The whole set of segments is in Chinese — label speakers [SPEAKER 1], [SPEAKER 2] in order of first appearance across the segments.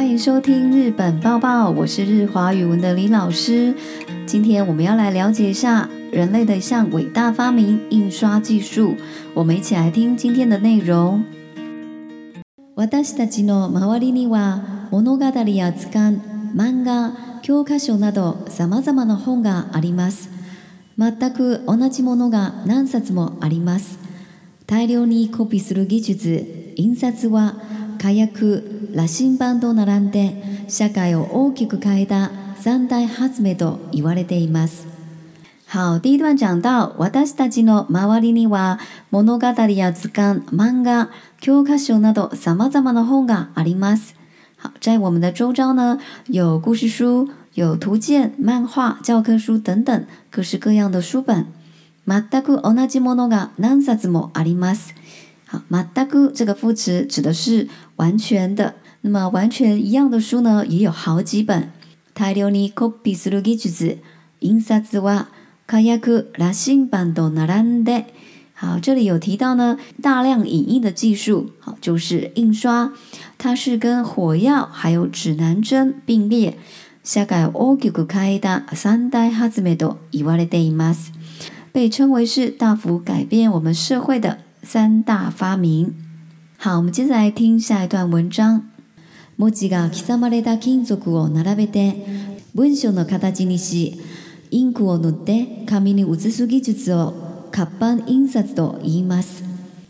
[SPEAKER 1] 欢迎收听《日本报报》，我是日华语文的李老师。今天我们要来了解一下人类的一项伟大发明——印刷技术。我们一起来听今天的内容。私たちの周りには物語や図鑑、漫画、教科書などさまざまな本があります。全く同じものが何冊もあります。大量にコピーする技術、印刷は火薬羅針盤と並んで社会を大きく変えた三大発明と言われています。好，第一段讲到私たちの周りには物語や図鑑、漫画、教科書など様々な本があります。好，在我们的周遭呢，有故事书、有图鉴、漫画、教科書等等各式各样的书本。全く同じものが何冊もあります。好马 a d 这个副词指的是完全的。那么完全一样的书呢，也有好几本。泰留尼コピーする句子印刷字はカヤクラ新版ドナラン好，这里有提到呢，大量影印的技术，好就是印刷，它是跟火药还有指南针并列。下改オギグカイダ三代ハズメドイワレでいます。被称为是大幅改变我们社会的。三大发明。好，我们接下来听下一段文章。文字が刻まれた金属を並べて文章の形にし、インクを塗って紙に写す技術を活版印刷と言います。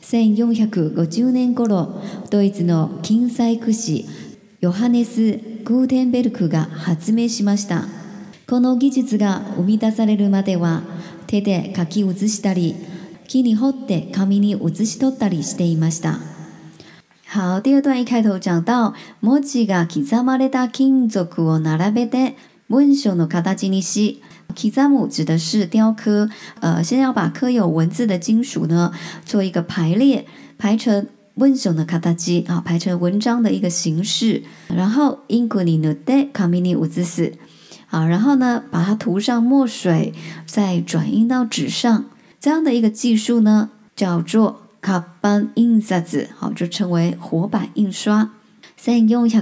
[SPEAKER 1] 1450年頃、ドイツの金細工師、ヨハネス・グーテンベルクが発明しました。この技術が生み出されるまでは、手で書き写したり、木に彫って紙に写し取ったりしていました。好，第二段一开头讲到文字が刻まれた金属を並べて文書の形にし。刻字指的是雕刻，呃，先要把刻有文字的金属呢做一个排列，排成文书的形，啊，排成文章的一个形式。然后インクに塗って紙に写し。啊，然后呢，把它涂上墨水，再转印到纸上。这样的一个技术呢，叫做卡板印刷纸，好，就称为活版印刷。千四百五十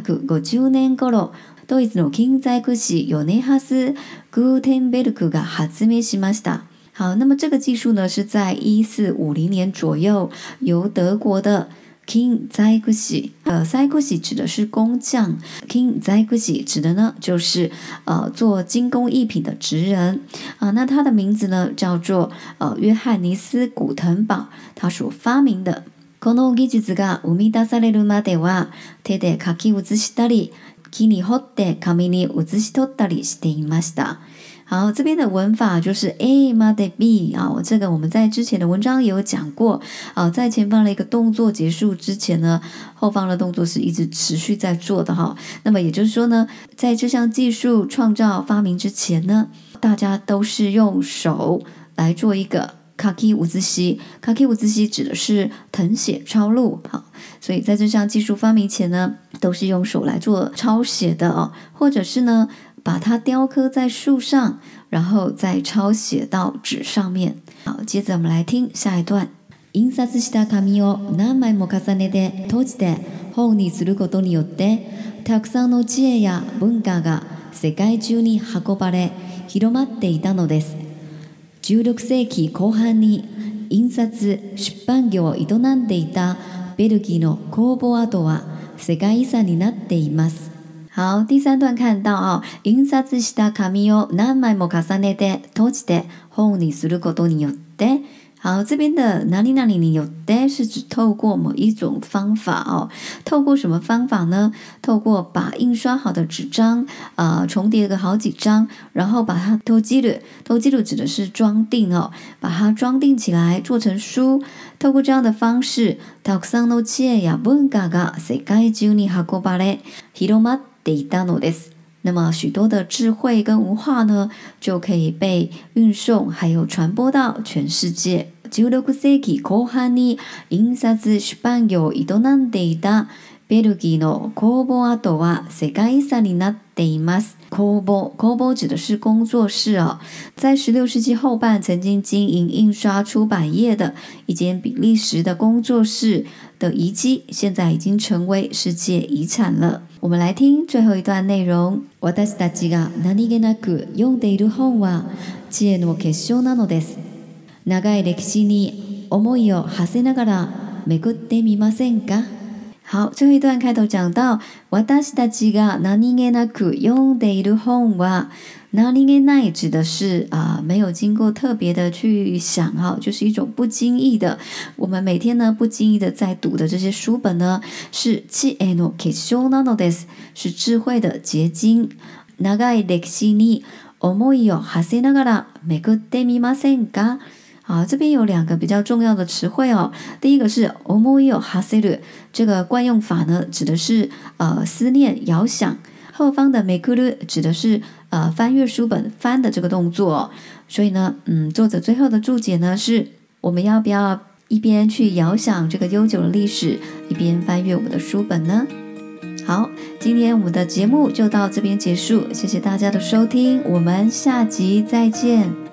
[SPEAKER 1] 年ジュドイツの経済学師ヨネハスグーテンベルクが発明しました。好，那么这个技术呢，是在一四五零年左右由德国的。king 在一は呃，在金起指的是工匠，king 在一起指的呢就是呃做精工艺品的职人啊、呃。那他的名字呢叫做呃约翰尼斯·古腾堡，他所发明的。この技術が生み出されるまでは手で書き写したり、木に彫って紙に写し取ったりしていました。好，这边的文法就是 A m u t be 啊，我这个我们在之前的文章也有讲过啊，在前方的一个动作结束之前呢，后方的动作是一直持续在做的哈。那么也就是说呢，在这项技术创造发明之前呢，大家都是用手来做一个 k a 乌兹西 k a 乌兹五西指的是誊写抄录，好，所以在这项技术发明前呢，都是用手来做抄写的哦，或者是呢。把它雕刻在树上，然后再抄写到纸上面。好，接着我们来听下一段。印刷した紙を何枚も重ねて閉じて本にすることによって、たくさんの知恵や文化が世界中に運ばれ広まっていたのです。16世紀後半に印刷出版業を営んでいたベルギーの工房跡は世界遺産になっています。好，第三段看到啊，印刷した紙を何枚も重ねて閉じて本にすることによって，好这边的哪里哪里有是指透过某一种方法哦，透过什么方法呢？透过把印刷好的纸张重叠个好几张，然后把它 “toshi” o 指的是装订哦，把它装订起来做成书，透过这样的方式，たくさんの知恵や文化が世界中に運ばれ広まっ they d o w 那么许多的智慧跟文化呢，就可以被运送，还有传播到全世界。十六世纪后半，に印刷出版業を営んでいたベルギーの工房跡は世界遺産になっています。コボコボ指的是工作室哦，在十六世纪后半曾经经营印刷出版业的一间比利时的工作室的遗迹，现在已经成为世界遗产了。我们来听最后一段内容。私たちが何気なく読んでいる本は知恵の結晶なのです。長い歴史に思いを馳せながらめくってみませんか好，最后一段开头讲到，私たちが何気なく読んでいる本は、何気ない指的是啊，没有经过特别的去想哈，就是一种不经意的。我们每天呢，不经意的在读的这些书本呢，是知恵の結晶なのです，是智慧的结晶。長い歴史に思いを馳せながらめぐってみませんか？啊，这边有两个比较重要的词汇哦。第一个是 omoyo h a s i r u 这个惯用法呢，指的是呃思念、遥想。后方的 mekuru 指的是呃翻阅书本翻的这个动作。所以呢，嗯，作者最后的注解呢，是我们要不要一边去遥想这个悠久的历史，一边翻阅我们的书本呢？好，今天我们的节目就到这边结束，谢谢大家的收听，我们下集再见。